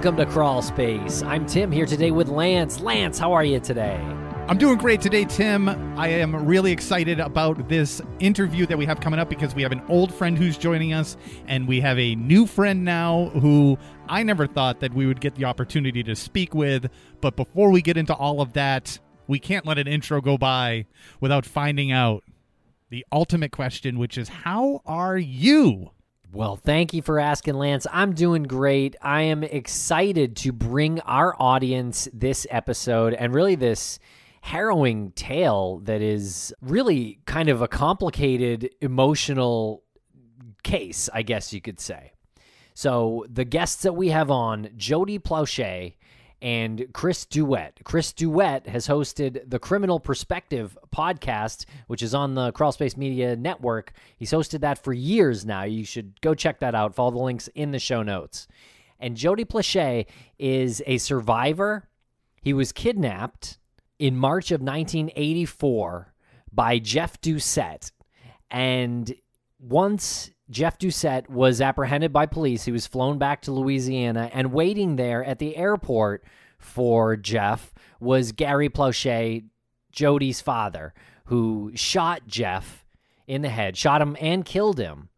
Welcome to Crawl Space. I'm Tim here today with Lance. Lance, how are you today? I'm doing great today, Tim. I am really excited about this interview that we have coming up because we have an old friend who's joining us, and we have a new friend now who I never thought that we would get the opportunity to speak with. But before we get into all of that, we can't let an intro go by without finding out the ultimate question, which is how are you? Well, thank you for asking, Lance. I'm doing great. I am excited to bring our audience this episode and really this harrowing tale that is really kind of a complicated emotional case, I guess you could say. So, the guests that we have on, Jody Plauché and Chris Duet. Chris Duet has hosted the Criminal Perspective podcast, which is on the Crawlspace Media Network. He's hosted that for years now. You should go check that out. Follow the links in the show notes. And Jody Plauché is a survivor. He was kidnapped in March of 1984 by Jeff Doucette. And once Jeff Doucette was apprehended by police, he was flown back to Louisiana, and waiting there at the airport for Jeff was Gary Plauché, Jody's father, who shot Jeff in the head, shot him and killed him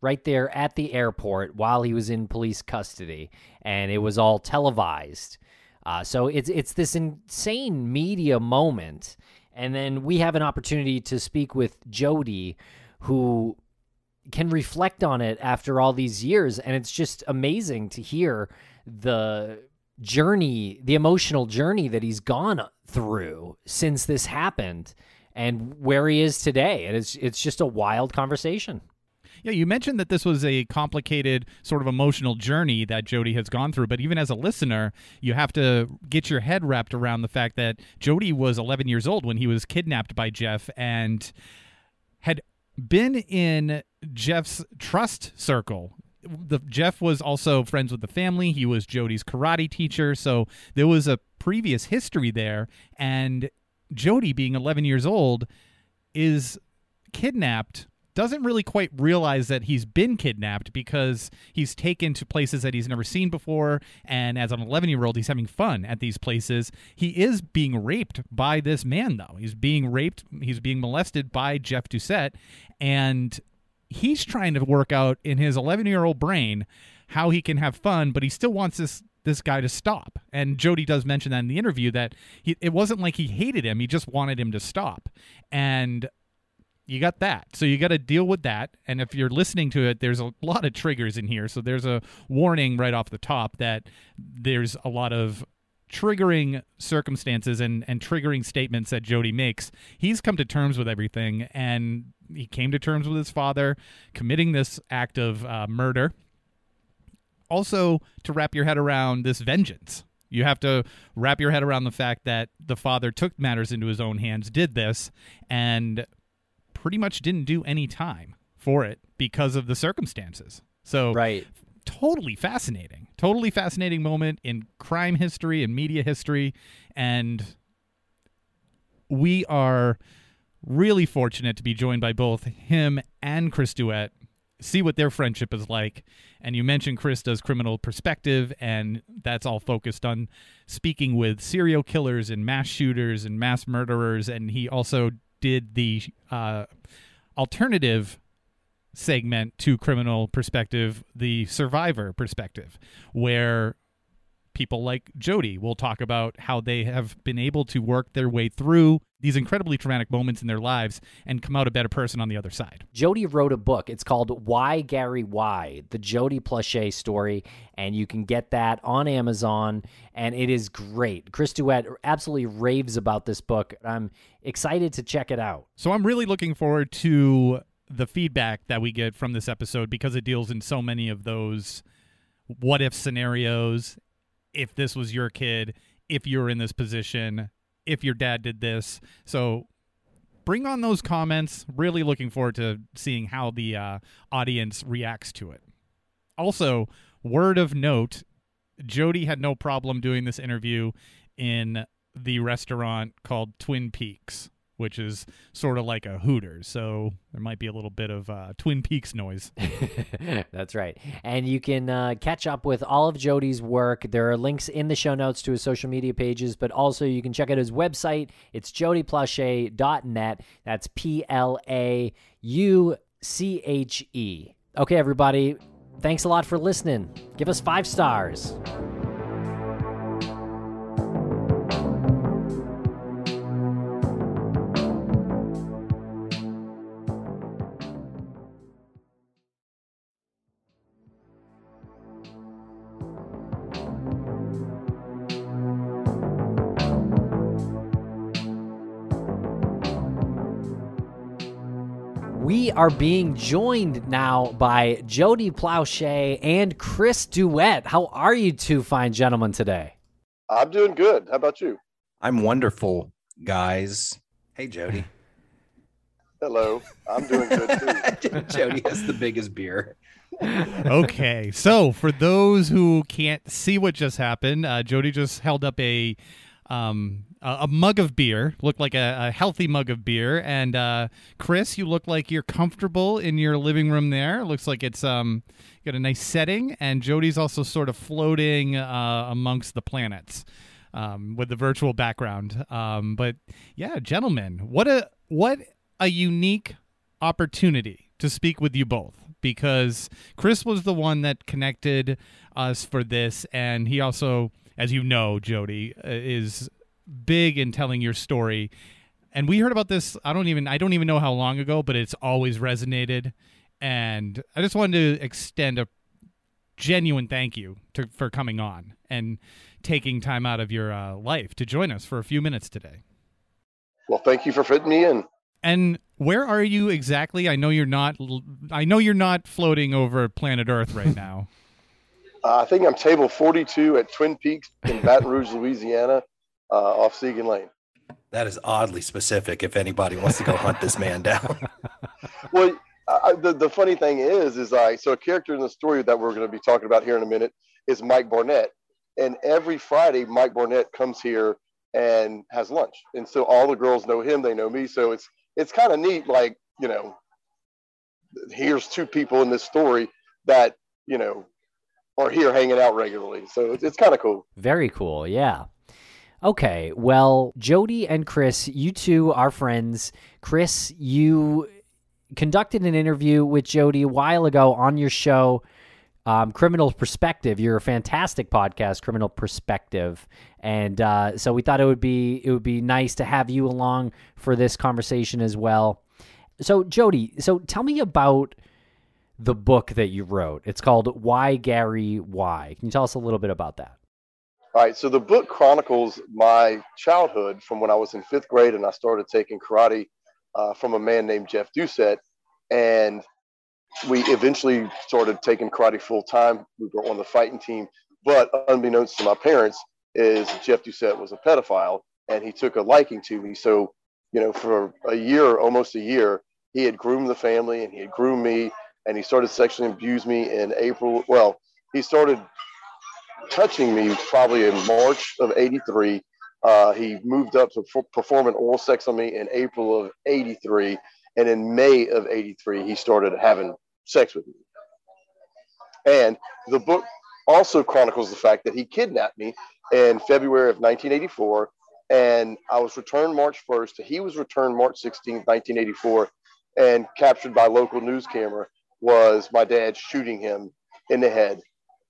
right there at the airport while he was in police custody. And it was all televised. Uh, so it's it's this insane media moment, and then we have an opportunity to speak with Jody, who can reflect on it after all these years, and it's just amazing to hear the journey, the emotional journey that he's gone through since this happened, and where he is today. And it's it's just a wild conversation. Yeah, you mentioned that this was a complicated sort of emotional journey that Jody has gone through, but even as a listener, you have to get your head wrapped around the fact that Jody was 11 years old when he was kidnapped by Jeff and had been in Jeff's trust circle. The Jeff was also friends with the family. He was Jody's karate teacher, so there was a previous history there and Jody being 11 years old is kidnapped doesn't really quite realize that he's been kidnapped because he's taken to places that he's never seen before. And as an 11 year old, he's having fun at these places. He is being raped by this man, though. He's being raped, he's being molested by Jeff Doucette. And he's trying to work out in his 11 year old brain how he can have fun, but he still wants this this guy to stop. And Jody does mention that in the interview that he, it wasn't like he hated him; he just wanted him to stop. And you got that. So you got to deal with that. And if you're listening to it, there's a lot of triggers in here. So there's a warning right off the top that there's a lot of triggering circumstances and, and triggering statements that Jody makes. He's come to terms with everything and he came to terms with his father committing this act of uh, murder. Also, to wrap your head around this vengeance. You have to wrap your head around the fact that the father took matters into his own hands, did this, and pretty much didn't do any time for it because of the circumstances. So right. totally fascinating. Totally fascinating moment in crime history and media history and we are really fortunate to be joined by both him and Chris Duet. See what their friendship is like. And you mentioned Chris does criminal perspective, and that's all focused on speaking with serial killers and mass shooters and mass murderers. And he also did the uh, alternative segment to criminal perspective, the survivor perspective, where people like Jody will talk about how they have been able to work their way through these incredibly traumatic moments in their lives and come out a better person on the other side. Jody wrote a book. It's called Why Gary Why, the Jody Plauché story, and you can get that on Amazon and it is great. Chris Duet absolutely raves about this book. I'm excited to check it out. So I'm really looking forward to the feedback that we get from this episode because it deals in so many of those what if scenarios if this was your kid, if you were in this position, if your dad did this. So bring on those comments. Really looking forward to seeing how the uh, audience reacts to it. Also, word of note Jody had no problem doing this interview in the restaurant called Twin Peaks, which is sort of like a Hooters. So there might be a little bit of uh, Twin Peaks noise. That's right. And you can uh, catch up with all of Jody's work. There are links in the show notes to his social media pages, but also you can check out his website. It's jodyplauche.net. That's P L A U C H E. Okay, everybody. Thanks a lot for listening. Give us five stars. Are being joined now by Jody Plauche and Chris Duet. How are you two fine gentlemen today? I'm doing good. How about you? I'm wonderful, guys. Hey, Jody. Hello. I'm doing good too. Jody has the biggest beer. okay, so for those who can't see what just happened, uh, Jody just held up a um, a, a mug of beer, looked like a, a healthy mug of beer, and uh, Chris, you look like you're comfortable in your living room. There, looks like it's um, got a nice setting, and Jody's also sort of floating uh, amongst the planets. Um, with the virtual background, um, but yeah, gentlemen, what a what a unique opportunity to speak with you both because Chris was the one that connected us for this, and he also, as you know, Jody uh, is big in telling your story. And we heard about this. I don't even I don't even know how long ago, but it's always resonated. And I just wanted to extend a genuine thank you to, for coming on and taking time out of your uh, life to join us for a few minutes today. Well, thank you for fitting me in. And where are you exactly? I know you're not. I know you're not floating over planet Earth right now. Uh, I think I'm table 42 at Twin Peaks in Baton Rouge, Louisiana, uh, off Siegen Lane. That is oddly specific. If anybody wants to go hunt this man down, Well, I, the the funny thing is, is I so a character in the story that we're going to be talking about here in a minute is Mike Barnett, and every Friday Mike Barnett comes here and has lunch, and so all the girls know him, they know me, so it's it's kind of neat. Like you know, here's two people in this story that you know are here hanging out regularly, so it's, it's kind of cool. Very cool. Yeah. Okay. Well, Jody and Chris, you two are friends. Chris, you conducted an interview with Jody a while ago on your show, um, Criminal Perspective. You're a fantastic podcast, Criminal Perspective, and uh, so we thought it would be it would be nice to have you along for this conversation as well. So, Jody, so tell me about the book that you wrote. It's called Why Gary Why. Can you tell us a little bit about that? All right, so the book chronicles my childhood from when I was in fifth grade and I started taking karate uh, from a man named Jeff Doucette. And we eventually started taking karate full time. We were on the fighting team. But unbeknownst to my parents, is Jeff Doucette was a pedophile and he took a liking to me. So, you know, for a year, almost a year, he had groomed the family and he had groomed me and he started sexually abuse me in April. Well, he started touching me probably in March of 83. Uh, he moved up to f- perform an oral sex on me in April of 83. And in May of 83, he started having sex with me. And the book also chronicles the fact that he kidnapped me in February of 1984. And I was returned March 1st. He was returned March 16th, 1984, and captured by local news camera was my dad shooting him in the head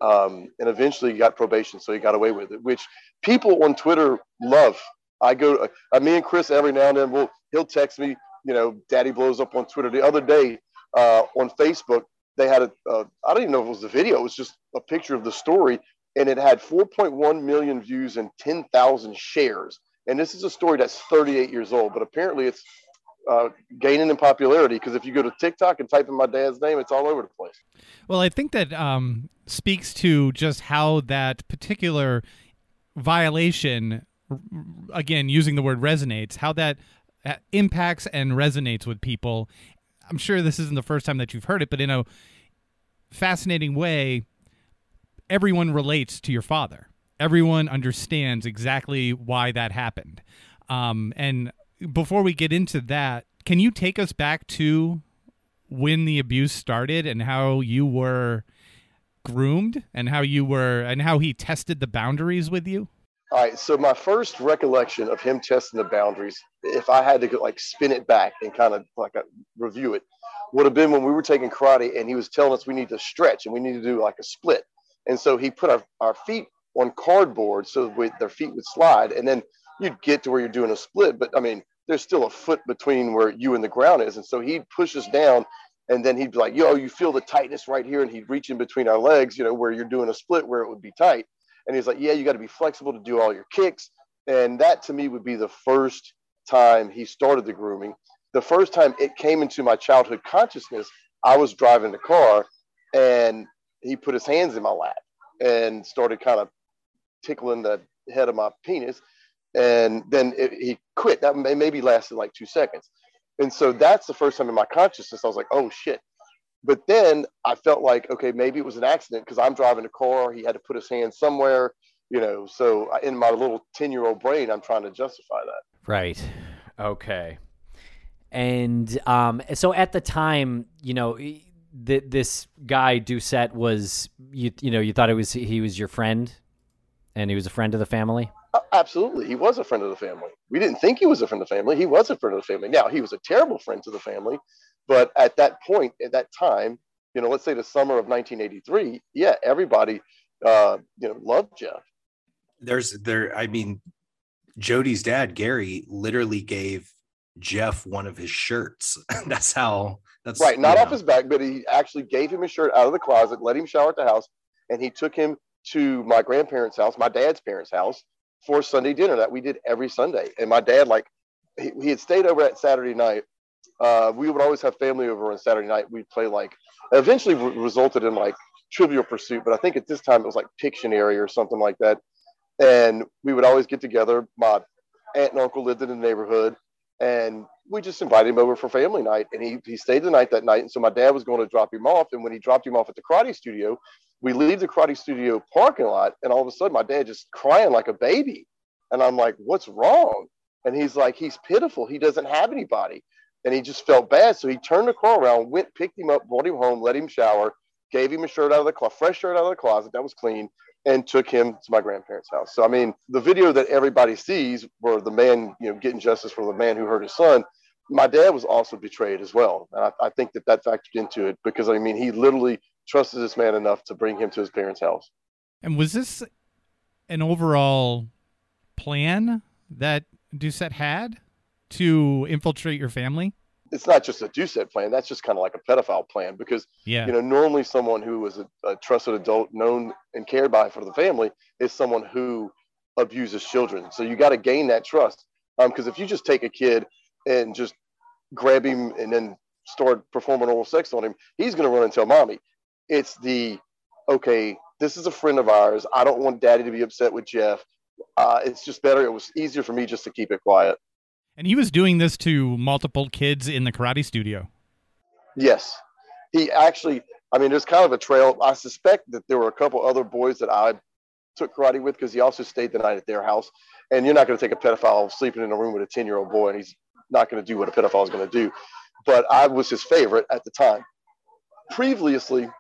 um, and eventually he got probation, so he got away with it. Which people on Twitter love. I go, uh, me and Chris every now and then will he'll text me, you know, Daddy blows up on Twitter. The other day uh, on Facebook, they had a I don't even know if it was a video. It was just a picture of the story, and it had 4.1 million views and 10,000 shares. And this is a story that's 38 years old, but apparently it's uh, gaining in popularity because if you go to TikTok and type in my dad's name, it's all over the place. Well, I think that um, speaks to just how that particular violation, again, using the word resonates, how that uh, impacts and resonates with people. I'm sure this isn't the first time that you've heard it, but in a fascinating way, everyone relates to your father. Everyone understands exactly why that happened. Um, and before we get into that, can you take us back to when the abuse started and how you were groomed and how you were and how he tested the boundaries with you? All right. So my first recollection of him testing the boundaries, if I had to like spin it back and kind of like a, review it, would have been when we were taking karate and he was telling us we need to stretch and we need to do like a split. And so he put our, our feet on cardboard so we, their feet would slide. And then you'd get to where you're doing a split. But I mean, there's still a foot between where you and the ground is. And so he'd push us down and then he'd be like, yo, you feel the tightness right here. And he'd reach in between our legs, you know, where you're doing a split where it would be tight. And he's like, yeah, you got to be flexible to do all your kicks. And that to me would be the first time he started the grooming. The first time it came into my childhood consciousness, I was driving the car and he put his hands in my lap and started kind of tickling the head of my penis. And then it, he quit. That may, maybe lasted like two seconds. And so that's the first time in my consciousness, I was like, oh shit. But then I felt like, okay, maybe it was an accident because I'm driving a car. He had to put his hand somewhere, you know. So in my little 10 year old brain, I'm trying to justify that. Right. Okay. And um, so at the time, you know, th- this guy Doucette was you you know you thought it was he was your friend, and he was a friend of the family. Uh, absolutely, he was a friend of the family. We didn't think he was a friend of the family. He was a friend of the family. Now he was a terrible friend to the family, but at that point, at that time, you know, let's say the summer of 1983, yeah, everybody, uh, you know, loved Jeff. There's there. I mean, Jody's dad, Gary, literally gave Jeff one of his shirts. that's how. That's right. Not off know. his back, but he actually gave him a shirt out of the closet, let him shower at the house, and he took him to my grandparents' house, my dad's parents' house, for Sunday dinner that we did every Sunday. And my dad, like, he, he had stayed over at Saturday night. Uh, we would always have family over on Saturday night. We'd play like, eventually re- resulted in like Trivial Pursuit, but I think at this time it was like Pictionary or something like that. And we would always get together. My aunt and uncle lived in the neighborhood, and we just invited him over for family night. And he, he stayed the night that night. And so my dad was going to drop him off. And when he dropped him off at the karate studio, we leave the karate studio parking lot, and all of a sudden my dad just crying like a baby. And I'm like, what's wrong? And he's like, he's pitiful. He doesn't have anybody. And he just felt bad. So he turned the car around, went, picked him up, brought him home, let him shower, gave him a shirt out of the closet, fresh shirt out of the closet that was clean, and took him to my grandparents' house. So I mean, the video that everybody sees where the man, you know, getting justice for the man who hurt his son, my dad was also betrayed as well. And I, I think that that factored into it because I mean, he literally trusted this man enough to bring him to his parents' house. And was this an overall plan that Doucette had to infiltrate your family? It's not just a Doucette plan. That's just kind of like a pedophile plan because, yeah. you know, normally someone who was a, a trusted adult, known and cared by for the family, is someone who abuses children. So you got to gain that trust. Because um, if you just take a kid and just grab him and then start performing oral sex on him, he's going to run and tell mommy. It's the okay, this is a friend of ours. I don't want daddy to be upset with Jeff. Uh, it's just better. It was easier for me just to keep it quiet. And he was doing this to multiple kids in the karate studio. Yes. He actually, I mean, there's kind of a trail. I suspect that there were a couple other boys that I took karate with because he also stayed the night at their house. And you're not going to take a pedophile sleeping in a room with a 10 year old boy and he's not going to do what a pedophile is going to do. But I was his favorite at the time. Previously,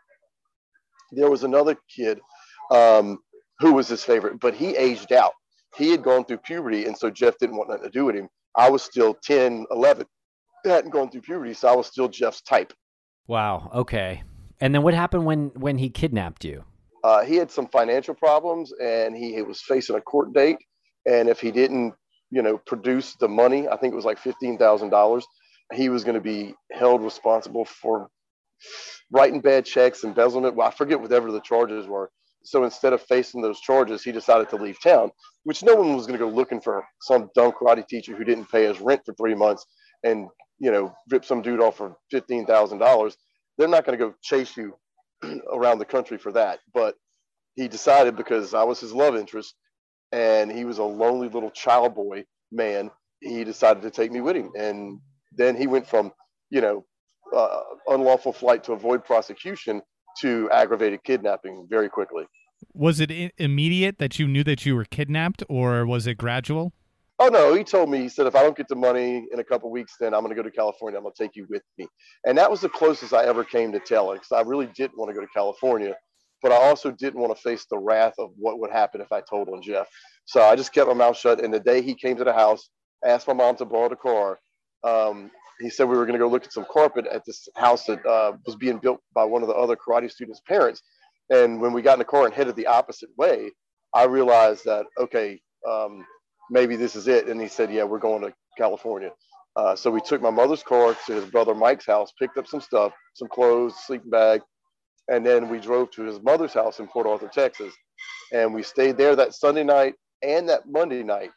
there was another kid um, who was his favorite, but he aged out. He had gone through puberty, and so Jeff didn't want nothing to do with him. I was still 10, 11. I hadn't gone through puberty, so I was still Jeff's type. Wow. Okay. And then what happened when when he kidnapped you? Uh, he had some financial problems, and he, he was facing a court date. And if he didn't, you know, produce the money, I think it was like fifteen thousand dollars, he was going to be held responsible for writing bad checks, embezzlement. Well, I forget whatever the charges were. So instead of facing those charges, he decided to leave town, which no one was going to go looking for some dumb karate teacher who didn't pay his rent for three months and, you know, rip some dude off for $15,000. They're not going to go chase you around the country for that. But he decided because I was his love interest and he was a lonely little child boy man, he decided to take me with him. And then he went from, you know, uh, unlawful flight to avoid prosecution to aggravated kidnapping very quickly. Was it immediate that you knew that you were kidnapped, or was it gradual? Oh no, he told me. He said if I don't get the money in a couple weeks, then I'm going to go to California. I'm going to take you with me. And that was the closest I ever came to telling because I really didn't want to go to California, but I also didn't want to face the wrath of what would happen if I told on Jeff. So I just kept my mouth shut. And the day he came to the house, asked my mom to borrow the car. Um, he said we were going to go look at some carpet at this house that uh, was being built by one of the other karate students' parents. And when we got in the car and headed the opposite way, I realized that okay, um, maybe this is it. And he said, yeah, we're going to California. Uh, so we took my mother's car to his brother Mike's house, picked up some stuff, some clothes, sleeping bag, and then we drove to his mother's house in Port Arthur, Texas. And we stayed there that Sunday night and that Monday night.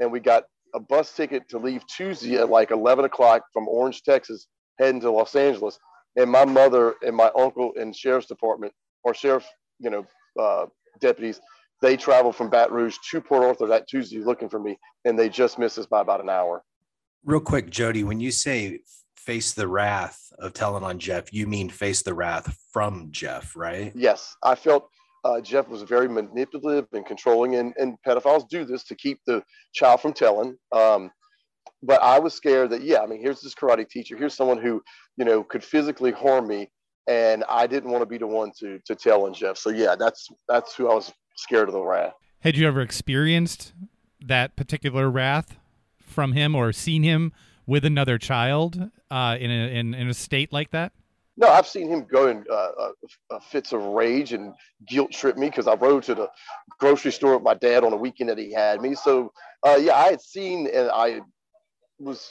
And we got a bus ticket to leave Tuesday at like 11 o'clock from Orange, Texas, heading to Los Angeles. And my mother and my uncle in sheriff's department or sheriff, you know, uh, deputies, they traveled from Baton Rouge to Port Arthur that Tuesday looking for me, and they just missed us by about an hour. Real quick, Jody, when you say face the wrath of telling on Jeff, you mean face the wrath from Jeff, right? Yes, I felt uh, Jeff was very manipulative and controlling, and, and pedophiles do this to keep the child from telling. Um, but I was scared that, yeah, I mean, here's this karate teacher, here's someone who, you know, could physically harm me, and I didn't want to be the one to to tell on Jeff. So yeah, that's that's who I was scared of the wrath. Had you ever experienced that particular wrath from him, or seen him with another child uh, in a in, in a state like that? No, I've seen him go in uh, uh, uh fits of rage and guilt trip me because I rode to the grocery store with my dad on a weekend that he had me. So, uh, yeah, I had seen and I was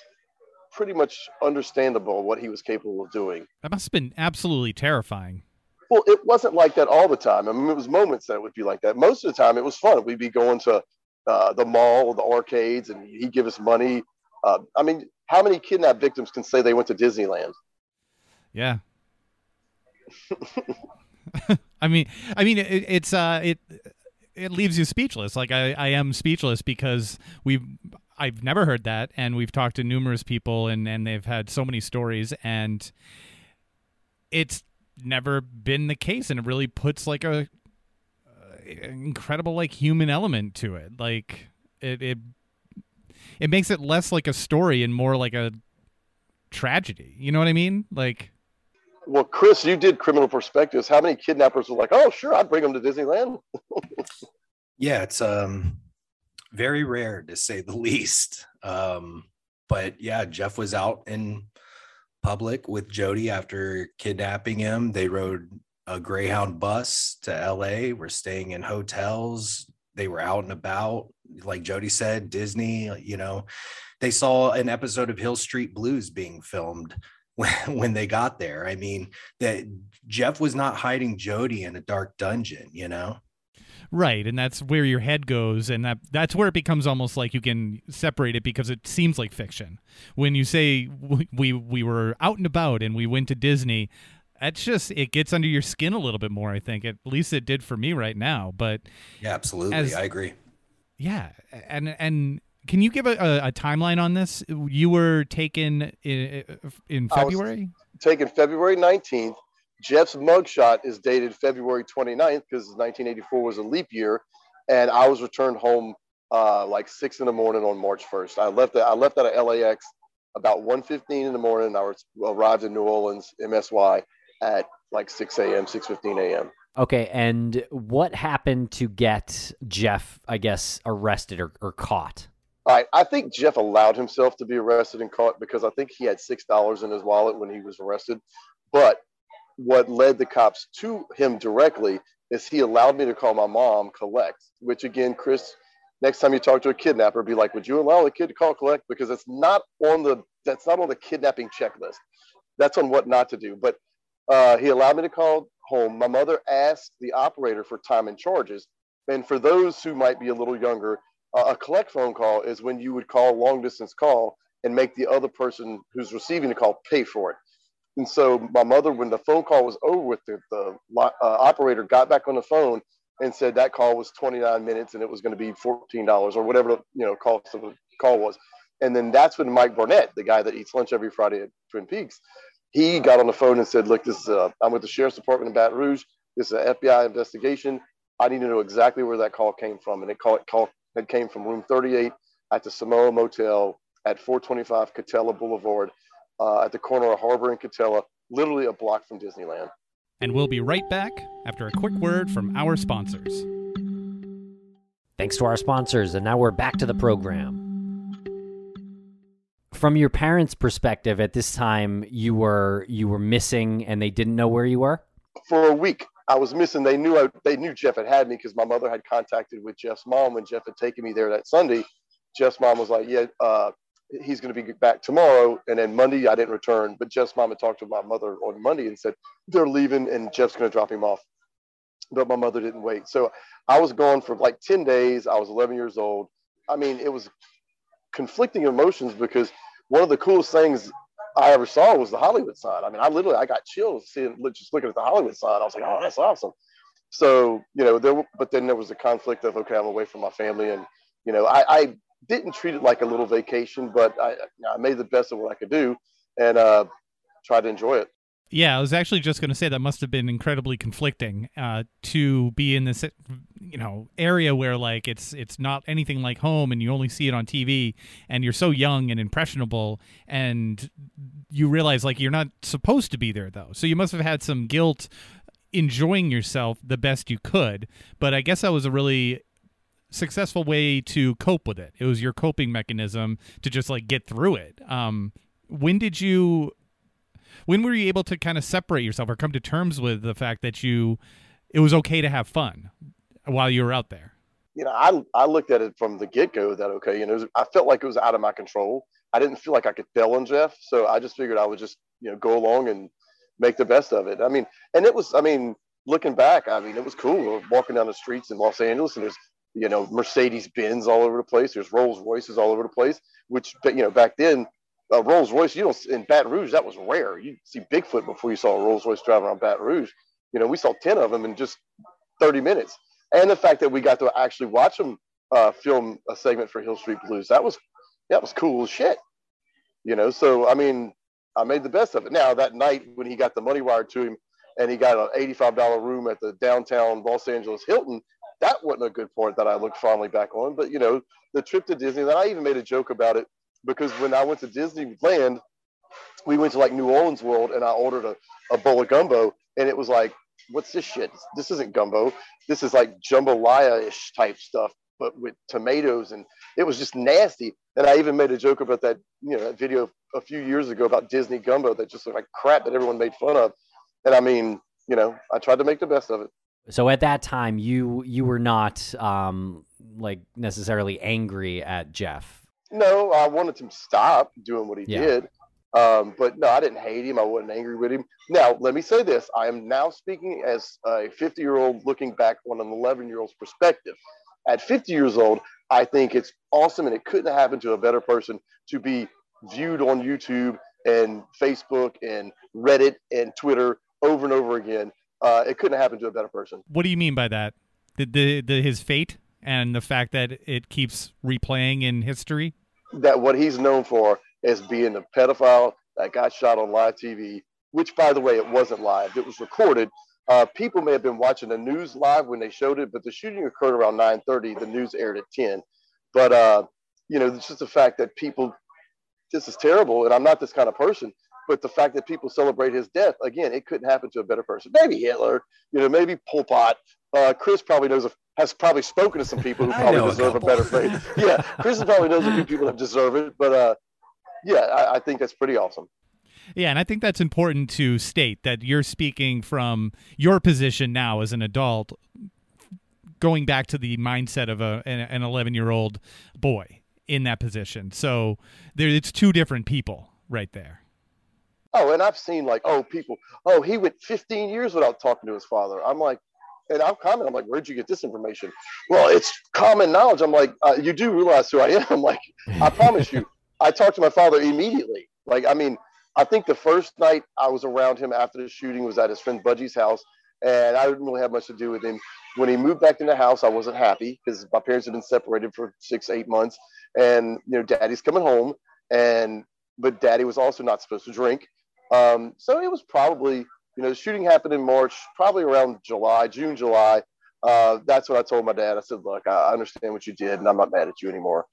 pretty much understandable what he was capable of doing. That must have been absolutely terrifying. Well, it wasn't like that all the time. I mean, it was moments that it would be like that. Most of the time, it was fun. We'd be going to uh, the mall, the arcades, and he'd give us money. Uh, I mean, how many kidnap victims can say they went to Disneyland? Yeah. I mean, I mean, it, it's uh, it it leaves you speechless. Like I, I am speechless because we've I've never heard that, and we've talked to numerous people, and and they've had so many stories, and it's never been the case, and it really puts like a, a incredible like human element to it. Like it it it makes it less like a story and more like a tragedy. You know what I mean? Like. Well, Chris, you did criminal perspectives. How many kidnappers were like, "Oh, sure, I'd bring them to Disneyland"? yeah, it's um very rare to say the least. Um, but yeah, Jeff was out in public with Jody after kidnapping him. They rode a Greyhound bus to LA. We're staying in hotels. They were out and about. Like Jody said, Disney, you know, they saw an episode of Hill Street Blues being filmed when, when they got there. I mean, that Jeff was not hiding Jody in a dark dungeon, you know? Right, and that's where your head goes, and that that's where it becomes almost like you can separate it because it seems like fiction. When you say we we were out and about and we went to Disney, that's just it gets under your skin a little bit more. I think at least it did for me right now. But yeah, absolutely, as, I agree. Yeah, and and can you give a, a, a timeline on this? You were taken in, in February. taken February nineteenth Jeff's mugshot is dated February 29th because 1984 was a leap year, and I was returned home uh, like six in the morning on March 1st. I left I left out of LAX about 1:15 in the morning. I was, arrived in New Orleans, MSY, at like 6 a.m., 6:15 a.m. Okay, and what happened to get Jeff, I guess, arrested or, or caught? All right, I think Jeff allowed himself to be arrested and caught because I think he had six dollars in his wallet when he was arrested. But what led the cops to him directly is he allowed me to call my mom collect, which again, Chris, next time you talk to a kidnapper, be like, would you allow a kid to call collect? Because it's not on the that's not on the kidnapping checklist. That's on what not to do. But uh, he allowed me to call home. My mother asked the operator for time and charges. And for those who might be a little younger, uh, a collect phone call is when you would call a long distance call and make the other person who's receiving the call pay for it. And so my mother, when the phone call was over with, the, the uh, operator got back on the phone and said that call was 29 minutes and it was going to be $14 or whatever the you know cost of the call was. And then that's when Mike Barnett, the guy that eats lunch every Friday at Twin Peaks, he got on the phone and said, "Look, this is a, I'm with the sheriff's department in Baton Rouge. This is an FBI investigation. I need to know exactly where that call came from." And it call, it call it came from room 38 at the Samoa Motel at 425 Katella Boulevard uh, at the corner of Harbor and Katella, literally a block from Disneyland. And we'll be right back after a quick word from our sponsors. Thanks to our sponsors, and now we're back to the program. From your parents' perspective, at this time, you were you were missing, and they didn't know where you were. For a week, I was missing. They knew I, they knew Jeff had had me because my mother had contacted with Jeff's mom when Jeff had taken me there that Sunday. Jeff's mom was like, "Yeah, uh, he's going to be back tomorrow." And then Monday, I didn't return. But Jeff's mom had talked to my mother on Monday and said they're leaving, and Jeff's going to drop him off. But my mother didn't wait, so I was gone for like ten days. I was 11 years old. I mean, it was conflicting emotions because one of the coolest things I ever saw was the Hollywood sign. I mean, I literally I got chills seeing just looking at the Hollywood sign. I was like, oh, that's awesome. So you know, there but then there was a conflict of okay, I'm away from my family, and you know, I, I didn't treat it like a little vacation, but I, I made the best of what I could do and uh, tried to enjoy it. Yeah, I was actually just going to say that must have been incredibly conflicting uh, to be in this, you know, area where like it's it's not anything like home, and you only see it on TV, and you're so young and impressionable, and you realize like you're not supposed to be there though. So you must have had some guilt enjoying yourself the best you could. But I guess that was a really successful way to cope with it. It was your coping mechanism to just like get through it. Um, when did you when were you able to kind of separate yourself or come to terms with the fact that you it was okay to have fun while you were out there? You know, I I looked at it from the get go that okay, you know, was, I felt like it was out of my control. I didn't feel like I could tell on Jeff, so I just figured I would just you know go along and make the best of it. I mean, and it was, I mean, looking back, I mean, it was cool walking down the streets in Los Angeles and there's you know Mercedes Benz all over the place. There's Rolls Royces all over the place, which you know back then a Rolls Royce, you don't in Baton Rouge, that was rare. You see Bigfoot before you saw a Rolls Royce driving around Baton Rouge. You know, we saw 10 of them in just 30 minutes. And the fact that we got to actually watch them uh, film a segment for Hill Street Blues, that was, that was cool shit. You know, so I mean, I made the best of it. Now, that night when he got the money wired to him and he got an $85 room at the downtown Los Angeles Hilton, that wasn't a good point that I looked fondly back on. But, you know, the trip to Disney, that I even made a joke about it because when I went to Disneyland, we went to like New Orleans World and I ordered a, a bowl of gumbo and it was like, what's this shit? This isn't gumbo. This is like jambalaya-ish type stuff, but with tomatoes and it was just nasty. And I even made a joke about that, you know, that video a few years ago about Disney gumbo that just looked like crap that everyone made fun of. And I mean, you know, I tried to make the best of it. So at that time, you you were not um, like necessarily angry at Jeff no, I wanted him to stop doing what he yeah. did. Um, but no, I didn't hate him. I wasn't angry with him. Now, let me say this: I am now speaking as a 50 year old looking back on an 11 year old's perspective. At 50 years old, I think it's awesome, and it couldn't happen to a better person to be viewed on YouTube and Facebook and Reddit and Twitter over and over again. Uh, it couldn't happen to a better person. What do you mean by that? The, the, the his fate and the fact that it keeps replaying in history that what he's known for is being a pedophile that got shot on live TV, which, by the way, it wasn't live, it was recorded. Uh, people may have been watching the news live when they showed it, but the shooting occurred around 9:30. The news aired at 10. But uh, you know, it's just the fact that people, this is terrible, and I'm not this kind of person. But the fact that people celebrate his death, again, it couldn't happen to a better person. Maybe Hitler, you know, maybe Pol Pot. Uh, Chris probably knows a has probably spoken to some people who probably deserve a, a, better fate. yeah, Chris probably knows a few people that deserve it, but uh, yeah, I, I think that's pretty awesome. Yeah, and I think that's important to state that you're speaking from your position now as an adult, going back to the mindset of a an 11 year old boy in that position. So there, it's two different people right there. Oh, and I've seen like, oh, people, oh, he went 15 years without talking to his father. I'm like, and I'll comment. I'm like, where'd you get this information? Well, it's common knowledge. I'm like, uh, you do realize who I am. I'm like, I promise you, I talked to my father immediately. Like, I mean, I think the first night I was around him after the shooting was at his friend Budgie's house, and I didn't really have much to do with him. When he moved back in the house, I wasn't happy because my parents had been separated for six, eight months, and you know, Daddy's coming home, and but Daddy was also not supposed to drink. Um, so it was probably you know, the shooting happened in March, probably around July, June, July. uh, that's what I told my dad. I said, look, I understand what you did, and I'm not mad at you anymore.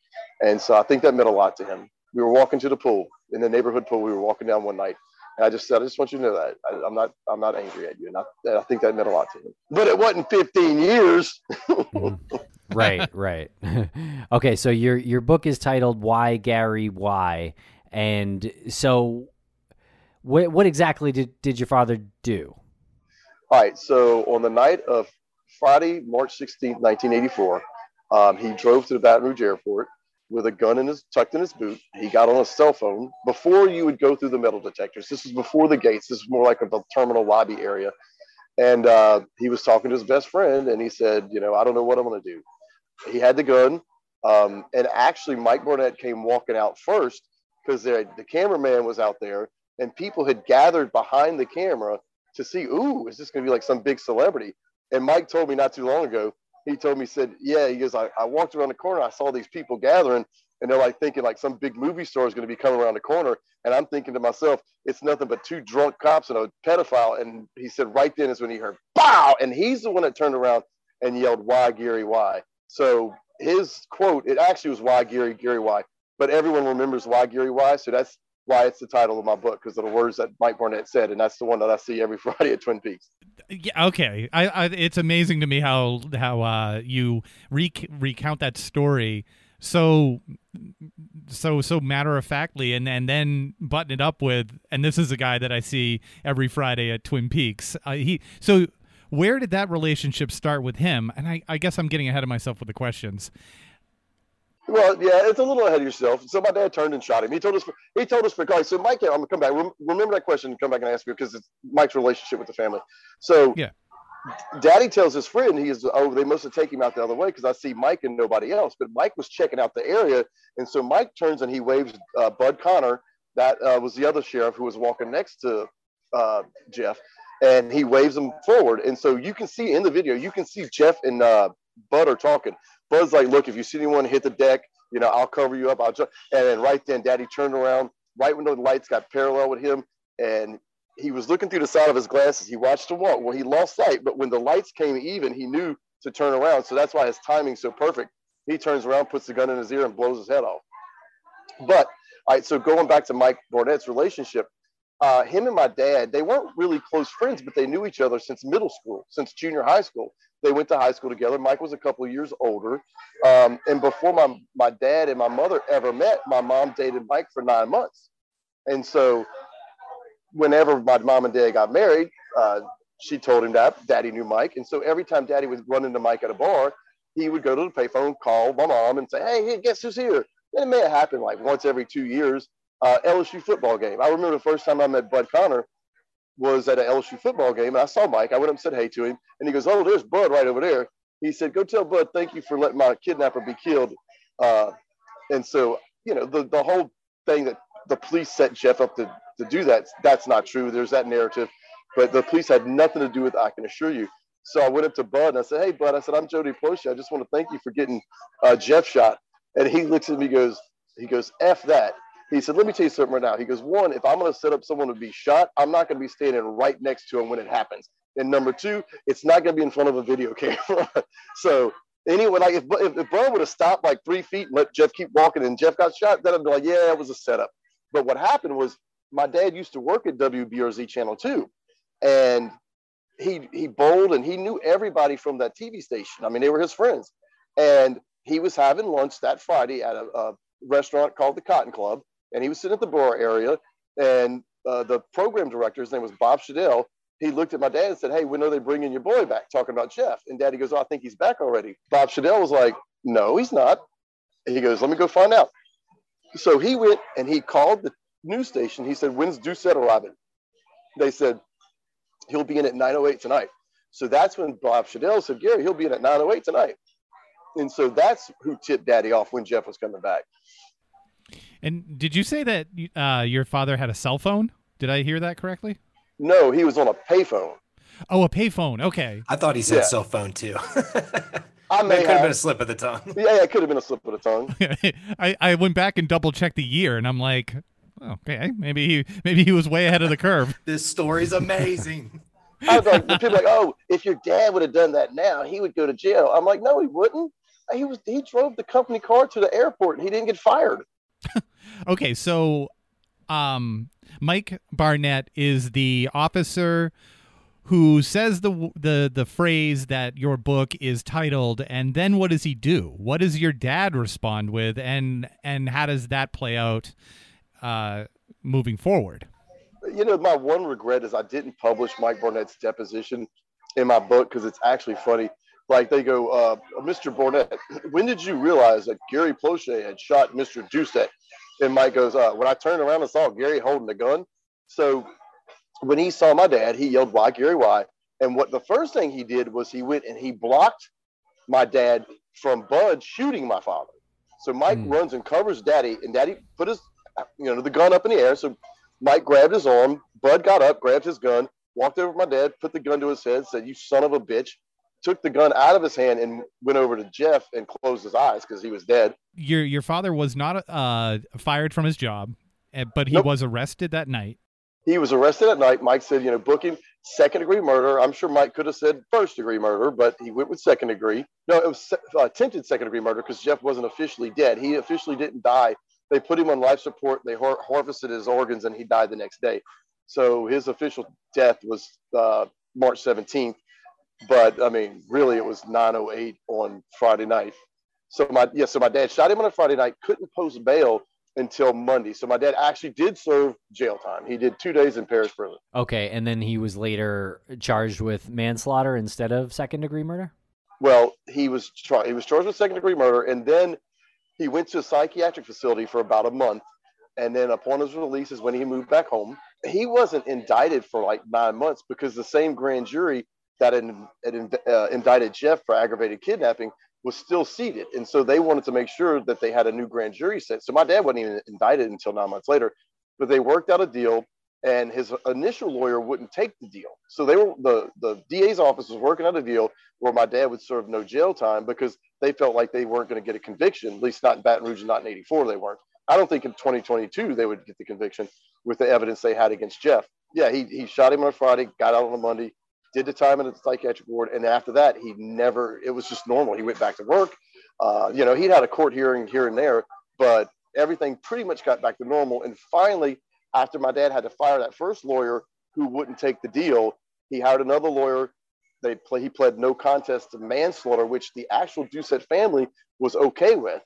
And so I think that meant a lot to him. We were walking to the pool in the neighborhood pool. We were walking down one night, and I just said, I just want you to know that I, am not, I'm not angry at you, and I, and I, think that meant a lot to him. But it wasn't 15 years. mm-hmm. Right, right. okay, so your your book is titled "Why Gary Why," and so what what exactly did did your father do? All right, so on the night of Friday, March 16, 1984, um, he drove to the Baton Rouge airport with a gun in his tucked in his boot. He got on a cell phone before you would go through the metal detectors. This is before the gates. This is more like a terminal lobby area. And uh, he was talking to his best friend, and he said, "You know, I don't know what I'm going to do." He had the gun, um, and actually, Mike Barnett came walking out first because the cameraman was out there, and people had gathered behind the camera to see, "Ooh, is this going to be like some big celebrity?" And Mike told me not too long ago he told me, said, yeah, he goes, I, I walked around the corner, I saw these people gathering, and they're like thinking like some big movie star is going to be coming around the corner. And I'm thinking to myself, it's nothing but two drunk cops and a pedophile. And he said, right then is when he heard, bow. And he's the one that turned around and yelled, why, Gary, why? So his quote, it actually was why, Gary, Gary, why? But everyone remembers why, Gary, why? So that's why it's the title of my book because of the words that Mike Barnett said, and that's the one that I see every Friday at Twin Peaks. Yeah, okay. I, I it's amazing to me how how uh, you rec- recount that story so so so matter of factly and and then button it up with and this is a guy that I see every Friday at Twin Peaks. Uh, he so where did that relationship start with him? And I, I guess I'm getting ahead of myself with the questions. Well, yeah, it's a little ahead of yourself. So my dad turned and shot him. He told us. He told us for guys. So Mike, I'm gonna come back. Remember that question. And come back and ask me because it's Mike's relationship with the family. So yeah, Daddy tells his friend he is. Oh, they must have taken him out the other way because I see Mike and nobody else. But Mike was checking out the area, and so Mike turns and he waves uh, Bud Connor. That uh, was the other sheriff who was walking next to uh, Jeff, and he waves him forward. And so you can see in the video, you can see Jeff and uh, Bud are talking. Bud's like, look, if you see anyone hit the deck, you know, I'll cover you up. I'll just, and then right then, Daddy turned around right when the lights got parallel with him, and he was looking through the side of his glasses. He watched him walk. Well, he lost sight, but when the lights came even, he knew to turn around. So that's why his timing's so perfect. He turns around, puts the gun in his ear, and blows his head off. But all right, so going back to Mike Barnett's relationship, uh, him and my dad, they weren't really close friends, but they knew each other since middle school, since junior high school. They went to high school together. Mike was a couple of years older. Um, and before my, my dad and my mother ever met, my mom dated Mike for nine months. And so whenever my mom and dad got married, uh, she told him that daddy knew Mike. And so every time daddy would run into Mike at a bar, he would go to the payphone, call my mom, and say, Hey, guess who's here? And it may have happened like once every two years. Uh, LSU football game. I remember the first time I met Bud Connor was at an LSU football game, and I saw Mike. I went up and said hey to him, and he goes, "Oh, there's Bud right over there." He said, "Go tell Bud thank you for letting my kidnapper be killed." Uh, and so, you know, the the whole thing that the police set Jeff up to to do that that's not true. There's that narrative, but the police had nothing to do with it. I can assure you. So I went up to Bud and I said, "Hey, Bud," I said, "I'm Jody Plauché. I just want to thank you for getting uh, Jeff shot." And he looks at me, goes, he goes, "F that." He said, Let me tell you something right now. He goes, One, if I'm going to set up someone to be shot, I'm not going to be standing right next to him when it happens. And number two, it's not going to be in front of a video camera. so, anyway, like if, if, if Bro would have stopped like three feet and let Jeff keep walking and Jeff got shot, then I'd be like, Yeah, it was a setup. But what happened was my dad used to work at WBRZ Channel 2. And he he bowled and he knew everybody from that TV station. I mean, they were his friends. And he was having lunch that Friday at a, a restaurant called the Cotton Club and he was sitting at the bar area, and uh, the program director, his name was Bob Shadell. He looked at my dad and said, "Hey, when are they bringing your boy back?" Talking about Jeff, and Daddy goes, "Oh, I think he's back already." Bob Shadell was like, "No, he's not." And he goes, "Let me go find out." So he went and he called the news station. He said, "When's Doucette arriving?" They said, "He'll be in at 9:08 tonight." So that's when Bob Shadell said, "Gary, he'll be in at 9:08 tonight." And so that's who tipped Daddy off when Jeff was coming back. And did you say that uh, your father had a cell phone? Did I hear that correctly? No, he was on a payphone. Oh, a payphone. Okay. I thought he said yeah. cell phone too. I may could have. have been a slip of the tongue. Yeah, yeah, it could have been a slip of the tongue. I, I went back and double checked the year, and I'm like, okay, maybe he maybe he was way ahead of the curve. this story's amazing. I was like, people like, oh, if your dad would have done that now, he would go to jail. I'm like, no, he wouldn't. He was he drove the company car to the airport and he didn't get fired. okay, so um, Mike Barnett is the officer who says the the the phrase that your book is titled and then what does he do? What does your dad respond with and and how does that play out uh moving forward? You know my one regret is i didn't publish mike barnett's deposition in my book because it's actually funny like they go uh, mr barnett when did you realize that gary plauché had shot mr doucette and mike goes uh, when i turned around and saw gary holding the gun so when he saw my dad, he yelled, Why, Gary, why? And what the first thing he did was he went and he blocked my dad from Bud shooting my father. So Mike mm. runs and covers daddy, and daddy put his, you know, the gun up in the air. So Mike grabbed his arm. Bud got up, grabbed his gun, walked over to my dad, put the gun to his head, said, You son of a bitch. Took the gun out of his hand and went over to Jeff and closed his eyes because he was dead. Your your father was not uh, fired from his job, eh, but he nope. was arrested that night. He was arrested at night. Mike said, you know, book him second degree murder. I'm sure Mike could have said first degree murder, but he went with second degree. No, it was uh, attempted second degree murder because Jeff wasn't officially dead. He officially didn't die. They put him on life support. They har- harvested his organs, and he died the next day. So his official death was uh, March 17th. But I mean, really, it was 9:08 on Friday night. So my yeah, so my dad shot him on a Friday night. Couldn't post bail until Monday. So my dad actually did serve jail time. He did two days in Parish prison. Okay, and then he was later charged with manslaughter instead of second degree murder. Well, he was tra- he was charged with second degree murder, and then he went to a psychiatric facility for about a month, and then upon his release is when he moved back home. He wasn't indicted for like nine months because the same grand jury that had, uh, indicted Jeff for aggravated kidnapping was still seated. And so they wanted to make sure that they had a new grand jury set. So my dad wasn't even indicted until nine months later, but they worked out a deal and his initial lawyer wouldn't take the deal. So they were the, the DA's office was working out a deal where my dad would serve no jail time because they felt like they weren't going to get a conviction, at least not in Baton Rouge and not in 84, they weren't. I don't think in 2022 they would get the conviction with the evidence they had against Jeff. Yeah, he, he shot him on a Friday, got out on a Monday, did the time in the psychiatric ward, and after that, he never. It was just normal. He went back to work. Uh, you know, he'd had a court hearing here and there, but everything pretty much got back to normal. And finally, after my dad had to fire that first lawyer who wouldn't take the deal, he hired another lawyer. They play, he pled no contest to manslaughter, which the actual Doucette family was okay with.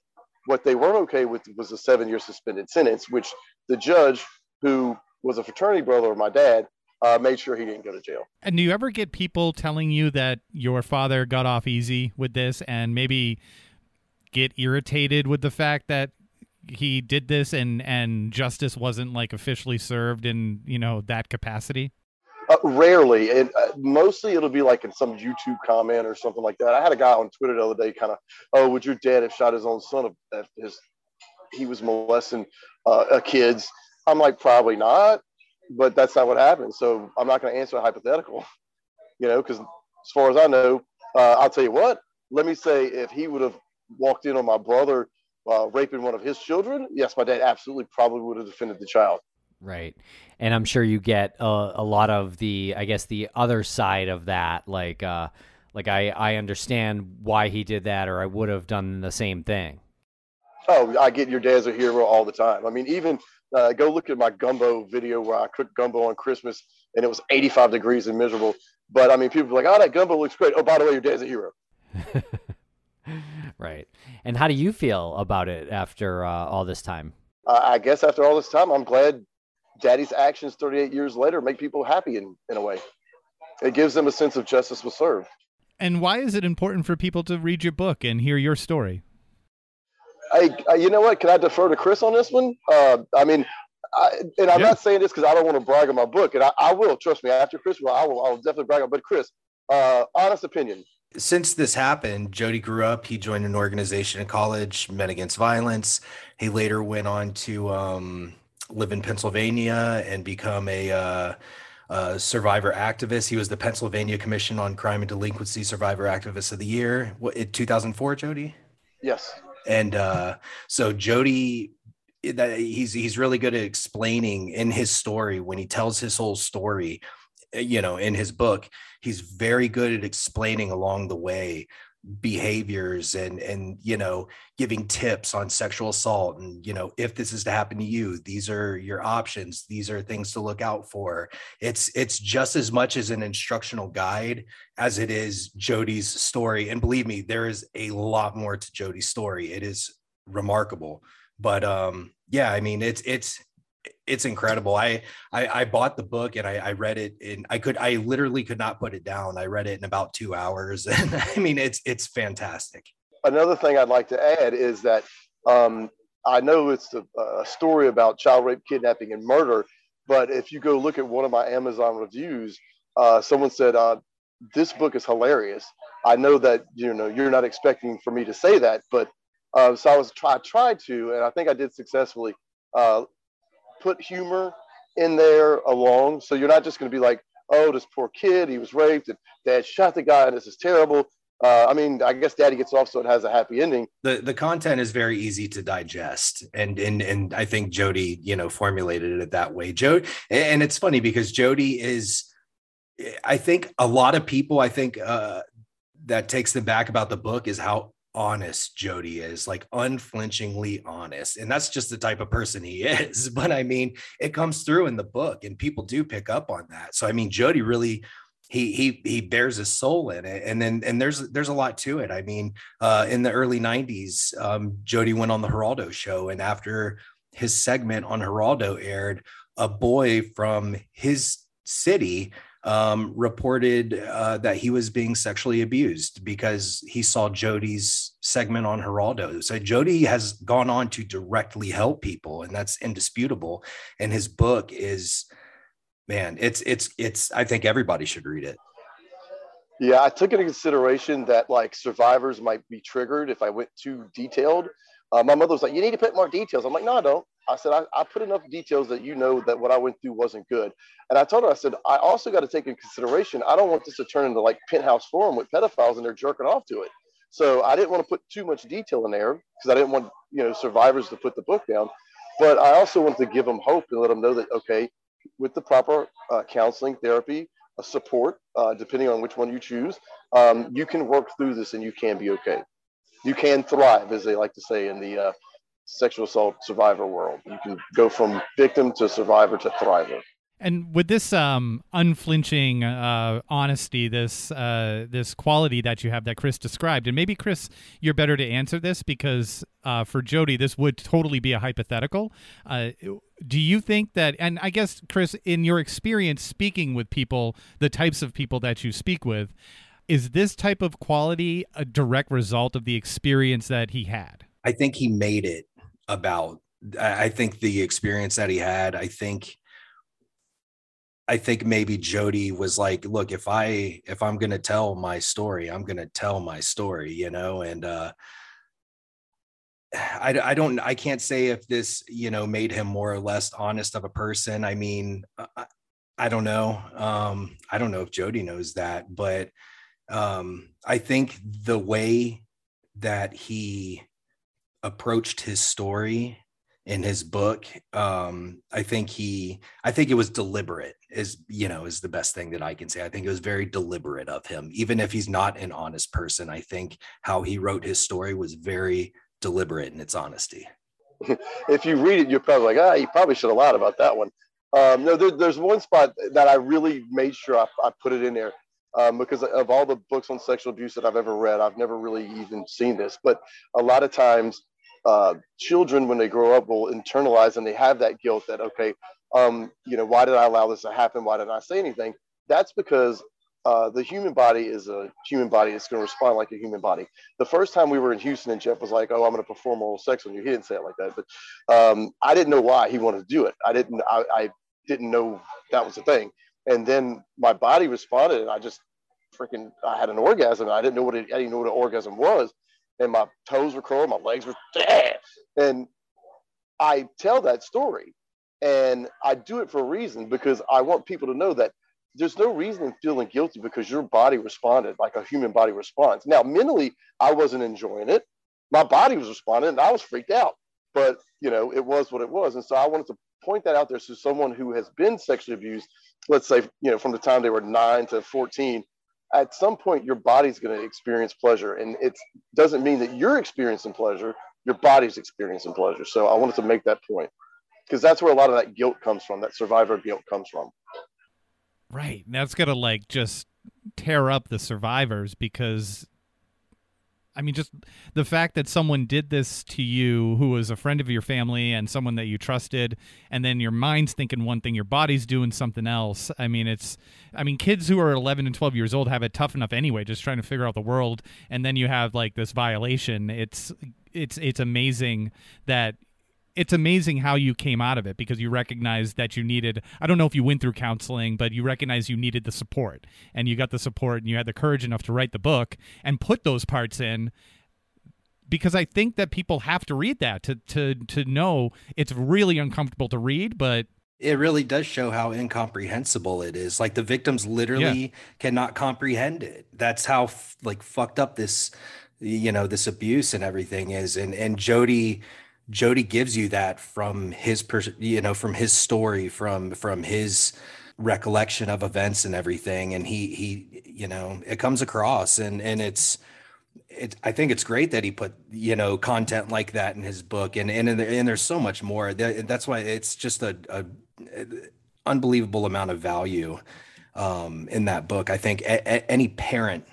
What they weren't okay with was a seven-year suspended sentence, which the judge, who was a fraternity brother of my dad, uh, made sure he didn't go to jail. And do you ever get people telling you that your father got off easy with this and maybe get irritated with the fact that he did this and and justice wasn't like officially served in you know that capacity? Uh, rarely. And uh, mostly it'll be like in some youtube comment or something like that. I had a guy on twitter the other day kind of oh would your dad have shot his own son if his he was molesting uh, kids? I'm like probably not but that's not what happened. So I'm not going to answer a hypothetical, you know, because as far as I know, uh, I'll tell you what, let me say if he would have walked in on my brother uh, raping one of his children, yes, my dad absolutely probably would have defended the child. Right. And I'm sure you get a, a lot of the, I guess, the other side of that. Like, uh, like I, I understand why he did that, or I would have done the same thing. Oh, I get your dad's a hero all the time. I mean, even uh, go look at my gumbo video where I cooked gumbo on Christmas and it was 85 degrees and miserable. But I mean, people are like, oh, that gumbo looks great. Oh, by the way, your dad's a hero. right. And how do you feel about it after uh, all this time? Uh, I guess after all this time, I'm glad daddy's actions 38 years later make people happy in, in a way. It gives them a sense of justice was served. And why is it important for people to read your book and hear your story? Hey, uh, you know what? Can I defer to Chris on this one? Uh, I mean, I, and I'm yeah. not saying this because I don't want to brag on my book, and I, I, will. Trust me. After Chris, well, I will. I will definitely brag on. But Chris, uh, honest opinion. Since this happened, Jody grew up. He joined an organization in college, Men Against Violence. He later went on to um, live in Pennsylvania and become a uh, uh, survivor activist. He was the Pennsylvania Commission on Crime and Delinquency Survivor Activist of the Year. What, in 2004, Jody? Yes and uh, so Jody that he's he's really good at explaining in his story when he tells his whole story you know in his book he's very good at explaining along the way behaviors and and you know giving tips on sexual assault and you know if this is to happen to you these are your options these are things to look out for. It's it's just as much as an instructional guide as it is jody's story. And believe me there is a lot more to jody's story. It is remarkable. But um yeah i mean it's it's it's incredible. I, I, I bought the book and I, I read it and I could I literally could not put it down. I read it in about two hours, and I mean it's it's fantastic. Another thing I'd like to add is that um, I know it's a, a story about child rape, kidnapping, and murder, but if you go look at one of my Amazon reviews, uh, someone said uh, this book is hilarious. I know that you know you're not expecting for me to say that, but uh, so I was try I tried to, and I think I did successfully. Uh, put humor in there along. So you're not just going to be like, oh, this poor kid, he was raped, and dad shot the guy, and this is terrible. Uh, I mean, I guess daddy gets off, so it has a happy ending. The the content is very easy to digest, and and and I think Jody, you know, formulated it that way. Jody, and it's funny because Jody is, I think a lot of people, I think uh, that takes them back about the book is how honest Jody is, like unflinchingly honest. And that's just the type of person he is. But I mean, it comes through in the book and people do pick up on that. So I mean, Jody really he he he bears his soul in it and then and there's there's a lot to it i mean uh in the early 90s um jody went on the geraldo show and after his segment on geraldo aired a boy from his city um, reported uh, that he was being sexually abused because he saw Jody's segment on Geraldo. So Jody has gone on to directly help people, and that's indisputable. And his book is, man, it's it's it's. I think everybody should read it. Yeah, I took into consideration that like survivors might be triggered if I went too detailed. Uh, my mother was like, "You need to put more details." I'm like, "No, I don't." I said, I, I, put enough details that you know that what I went through wasn't good. And I told her, I said, I also got to take in consideration, I don't want this to turn into like penthouse forum with pedophiles and they're jerking off to it. So I didn't want to put too much detail in there because I didn't want, you know, survivors to put the book down. But I also wanted to give them hope and let them know that, okay, with the proper uh, counseling, therapy, uh, support, uh, depending on which one you choose, um, you can work through this and you can be okay. You can thrive, as they like to say in the uh, sexual assault survivor world. You can go from victim to survivor to thriver. And with this um, unflinching uh, honesty, this uh, this quality that you have that Chris described, and maybe Chris, you're better to answer this because uh, for Jody, this would totally be a hypothetical. Uh, do you think that? And I guess Chris, in your experience speaking with people, the types of people that you speak with, is this type of quality a direct result of the experience that he had? I think he made it about I think the experience that he had, I think I think maybe Jody was like, look, if I if I'm gonna tell my story, I'm gonna tell my story, you know, and uh I, I don't I can't say if this you know made him more or less honest of a person. I mean, I, I don't know. Um, I don't know if Jody knows that, but um, I think the way that he approached his story in his book um i think he i think it was deliberate is you know is the best thing that i can say. I think it was very deliberate of him. Even if he's not an honest person i think how he wrote his story was very deliberate in its honesty. If you read it you're probably like ah you probably should have lied about that one. Um no there, there's one spot that i really made sure I, I put it in there um, because of all the books on sexual abuse that I've ever read, I've never really even seen this. But a lot of times, uh, children when they grow up will internalize and they have that guilt that okay um, you know why did i allow this to happen? Why did i say anything? That's because uh, the human body is a human body. It's going to respond like a human body. The first time we were in houston and jeff was like oh i'm going to perform oral sex on you. He didn't say it like that but um, i didn't know why he wanted to do it. I didn't I, I didn't know that was a thing and then my body responded and i just freaking i had an orgasm i didn't know what it, i didn't know what an orgasm was and my toes were curled, my legs were, and I tell that story, and I do it for a reason because I want people to know that there's no reason in feeling guilty because your body responded like a human body responds. Now, mentally, I wasn't enjoying it. My body was responding, and I was freaked out. but you know, it was what it was. And so I wanted to point that out there so someone who has been sexually abused, let's say, you know, from the time they were nine to 14, at some point your body's going to experience pleasure. And it doesn't mean that you're experiencing pleasure, your body's experiencing pleasure. So I wanted to make that point because that's where a lot of that guilt comes from, that survivor guilt comes from. Right. That's going to like just tear up the survivors because I mean, just the fact that someone did this to you who was a friend of your family and someone that you trusted, and then your mind's thinking one thing, your body's doing something else. I mean, it's, I mean, kids who are 11 and 12 years old have it tough enough anyway, just trying to figure out the world. And then you have like this violation. It's, it's, it's amazing that it's amazing how you came out of it because you recognized that you needed I don't know if you went through counseling, but you recognized you needed the support and you got the support and you had the courage enough to write the book and put those parts in because I think that people have to read that to to to know it's really uncomfortable to read, but it really does show how incomprehensible it is. Like the victims literally yeah. cannot comprehend it. That's how like fucked up this you know this abuse and everything is and and Jody Jody gives you that from his you know from his story from from his recollection of events and everything. And he he you know it comes across. And and it's it, I think it's great that he put you know content like that in his book. And and and there's so much more. That's why it's just a, a, a unbelievable amount of value um, in that book. I think a, any parent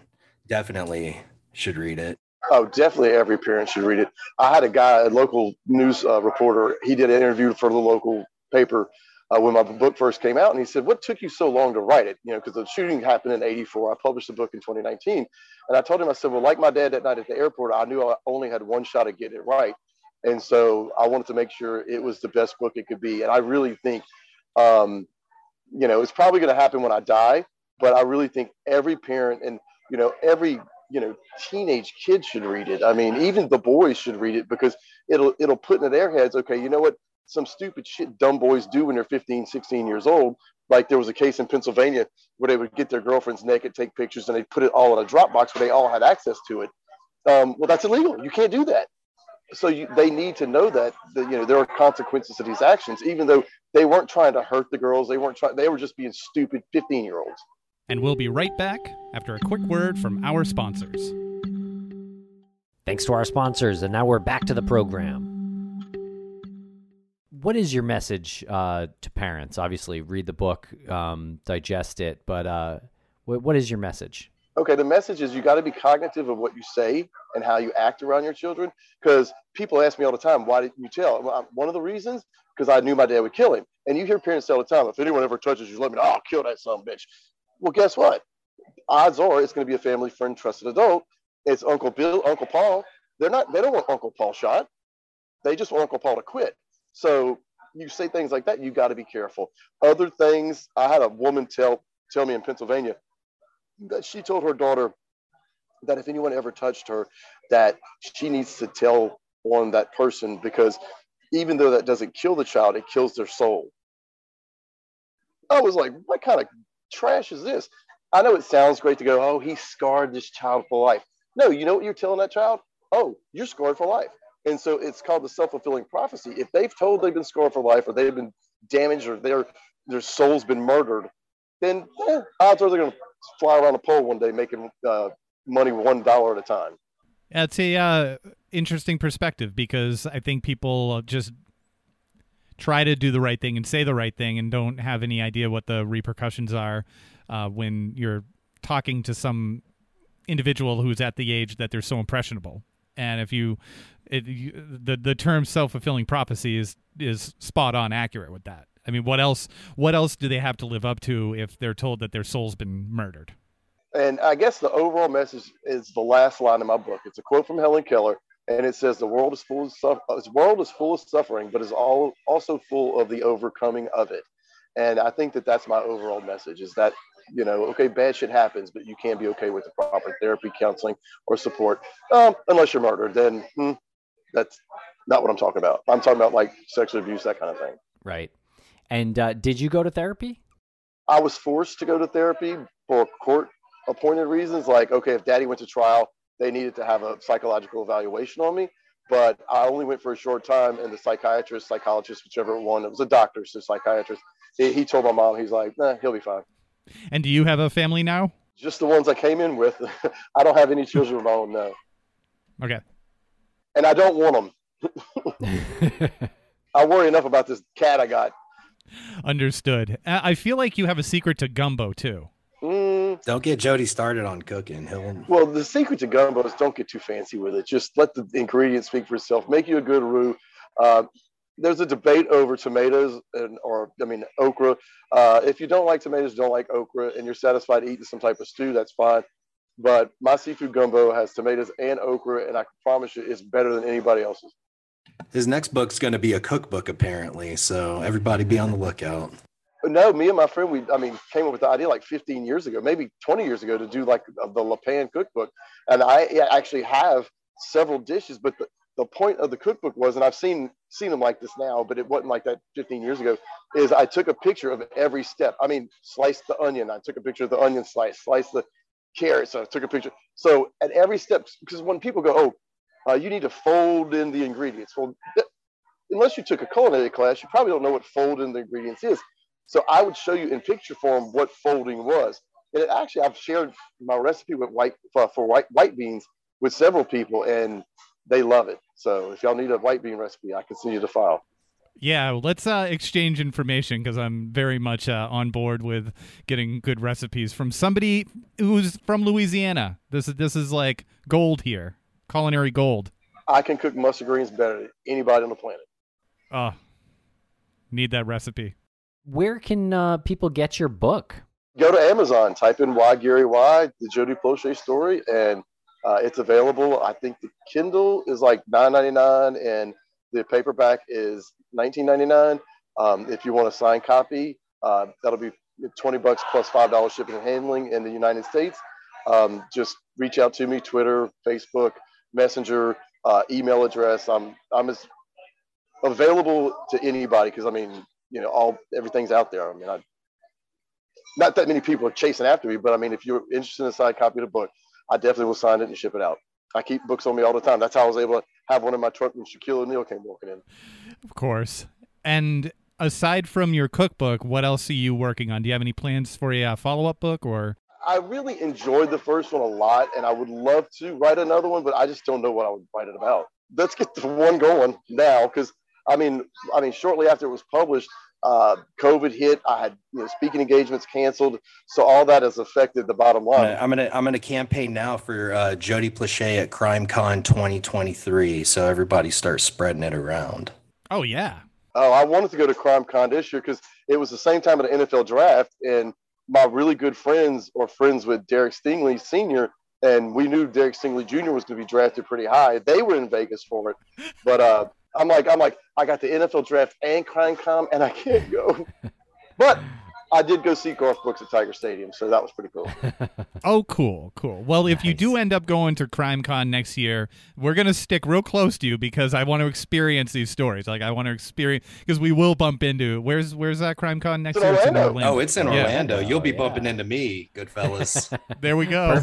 definitely should read it Oh, definitely every parent should read it. I had a guy, a local news uh, reporter, he did an interview for the local paper uh, when my book first came out. And he said, What took you so long to write it? You know, because the shooting happened in 84. I published the book in 2019. And I told him, I said, Well, like my dad that night at the airport, I knew I only had one shot at getting it right. And so I wanted to make sure it was the best book it could be. And I really think, um, you know, it's probably going to happen when I die, but I really think every parent and, you know, every you know teenage kids should read it. I mean even the boys should read it because it'll it'll put into their heads okay you know what? Some stupid shit dumb boys do when they're 15 16 years old. Like there was a case in pennsylvania where they would get their girlfriends naked take pictures and they'd put it all in a dropbox where they all had access to it. Um, well that's illegal. You can't do that. So you, they need to know that, that you know there are consequences to these actions even though they weren't trying to hurt the girls. They weren't trying they were just being stupid 15 year olds and we'll be right back after a quick word from our sponsors. Thanks to our sponsors, and now we're back to the program. What is your message uh, to parents? Obviously, read the book, um, digest it, but uh, what, what is your message? Okay, the message is you got to be cognitive of what you say and how you act around your children. Because people ask me all the time, why didn't you tell? Well, one of the reasons, because I knew my dad would kill him. And you hear parents say all the time, if anyone ever touches you, let me know. I'll kill that son of a bitch. Well, guess what? Odds are it's going to be a family friend, trusted adult. It's Uncle Bill, Uncle Paul. They're not. They don't want Uncle Paul shot. They just want Uncle Paul to quit. So you say things like that, you got to be careful. Other things, I had a woman tell tell me in Pennsylvania that she told her daughter that if anyone ever touched her, that she needs to tell on that person because even though that doesn't kill the child, it kills their soul. I was like, what kind of trash is this? I know it sounds great to go, oh, he scarred this child for life. No, you know what you're telling that child? Oh, you're scarred for life. And so it's called the self fulfilling prophecy. If they've told they've been scarred for life or they've been damaged or their, their soul's been murdered, then eh, odds are they're going to fly around a pole one day making uh, money one dollar at a time. That's a uh, interesting perspective because I think people just try to do the right thing and say the right thing and don't have any idea what the repercussions are uh, when you're talking to some individual who's at the age that they're so impressionable. And if you, it, you the the term self fulfilling prophecy is is spot on accurate with that. I mean, what else? What else do they have to live up to if they're told that their soul's been murdered? And I guess the overall message is the last line of my book. It's a quote from Helen Keller, and it says the world is full of suff- uh, this world is full of suffering, but is all also full of the overcoming of it. And I think that that's my overall message: is that you know, okay, bad shit happens, but you can be okay with the proper therapy, counseling, or support. Um, unless you're murdered, then hmm, that's not what I'm talking about. I'm talking about like sexual abuse, that kind of thing. Right. And uh, did you go to therapy? I was forced to go to therapy for court appointed reasons. Like, okay, if daddy went to trial, they needed to have a psychological evaluation on me. but I only went for a short time. And the psychiatrist, psychologist, whichever one, it was a doctor, so psychiatrist. He, he told my mom, he's like, nah, he'll be fine. And do you have a family now? Just the ones I came in with. I don't have any children of my own, no. Okay. And I don't want them. I worry enough about this cat I got. Understood. I feel like you have a secret to gumbo too. Mm, Don't get Jody started on cooking. He'll well, the secret to gumbo is don't get too fancy with it. Just let the ingredients speak for itself. Make you a good roux. Uh, there's a debate over tomatoes and, or I mean okra. Uh, if you don't like tomatoes, don't like okra, and you're satisfied eating some type of stew, that's fine. But my seafood gumbo has tomatoes and okra, and I promise you, it's better than anybody else's. his next book's going to be a cookbook apparently. So everybody be on the lookout. No, me and my friend, we I mean, came up with the idea like 15 years ago, maybe 20 years ago, to do like the Lapan cookbook, and I actually have several dishes. But the, the point of the cookbook was, and I've seen seen them like this now, but it wasn't like that 15 years ago. Is I took a picture of every step. I mean, slice the onion. I took a picture of the onion slice. Slice the carrots. I took a picture. So at every step, because when people go, oh, uh, you need to fold in the ingredients. Well, th- unless you took a culinary class, you probably don't know what fold in the ingredients is. So I would show you in picture form what folding was. And it actually, I've shared my recipe with white for, for white white beans with several people, and they love it. So if y'all need a white bean recipe, I can send you the file. Yeah, let's uh, exchange information because I'm very much uh, on board with getting good recipes from somebody who's from Louisiana. This is this is like gold here, culinary gold. I can cook mustard greens better than anybody on the planet. Oh, need that recipe. Where can uh, people get your book? Go to Amazon, type in Why Gary Why, the Jody Plauché story, and uh, it's available. I think the Kindle is like $9.99 and the paperback is $19.99. Um, if you want a signed copy, uh, that'll be 20 bucks plus $5 shipping and handling in the United States. Um, just reach out to me, Twitter, Facebook, Messenger, uh, email address. I'm, I'm as available to anybody because I mean, you know, all everything's out there. I mean, I, not that many people are chasing after me, but I mean, if you're interested in a signed copy of the book, I definitely will sign it and ship it out. I keep books on me all the time. That's how I was able to have one in my truck when Shaquille O'Neal came walking in. Of course. And aside from your cookbook, what else are you working on? Do you have any plans for a uh, follow up book or? I really enjoyed the first one a lot, and I would love to write another one, but I just don't know what I would write it about. Let's get the one going now, because I mean, I mean, shortly after it was published, uh, COVID hit. I had you know, speaking engagements canceled, so all that has affected the bottom line. I'm gonna I'm gonna campaign now for uh, Jody Plauché at CrimeCon 2023, so everybody starts spreading it around. Oh yeah. Oh, I wanted to go to CrimeCon this year because it was the same time of the NFL draft, and my really good friends or friends with Derek Stingley Sr. And we knew Derek Stingley Jr. was going to be drafted pretty high. They were in Vegas for it, but uh, I'm like, I'm like, I got the NFL draft and CrimeCon, and I can't go. but I did go see Garth Brooks at Tiger Stadium, so that was pretty cool. oh, cool, cool. Well, if you do end up going to CrimeCon next year, we're gonna stick real close to you because I want to experience these stories. Like I want to experience because we will bump into where's where's that CrimeCon next it's year? It's in Orlando. Oh, it's in Orlando. You'll be oh, bumping yeah. into me, good fellas. there we go.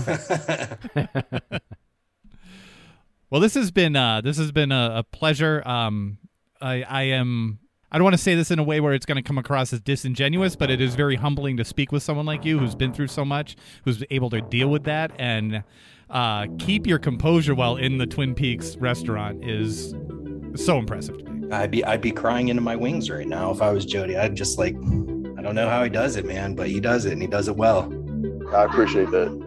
Well, this has been uh, this has been a, a pleasure. Um, I I am I don't want to say this in a way where it's going to come across as disingenuous, but it is very humbling to speak with someone like you who's been through so much, who's able to deal with that and uh, keep your composure while in the Twin Peaks restaurant is so impressive to me. I'd be I'd be crying into my wings right now if I was Jody. I'd just like I don't know how he does it, man, but he does it and he does it well. I appreciate that.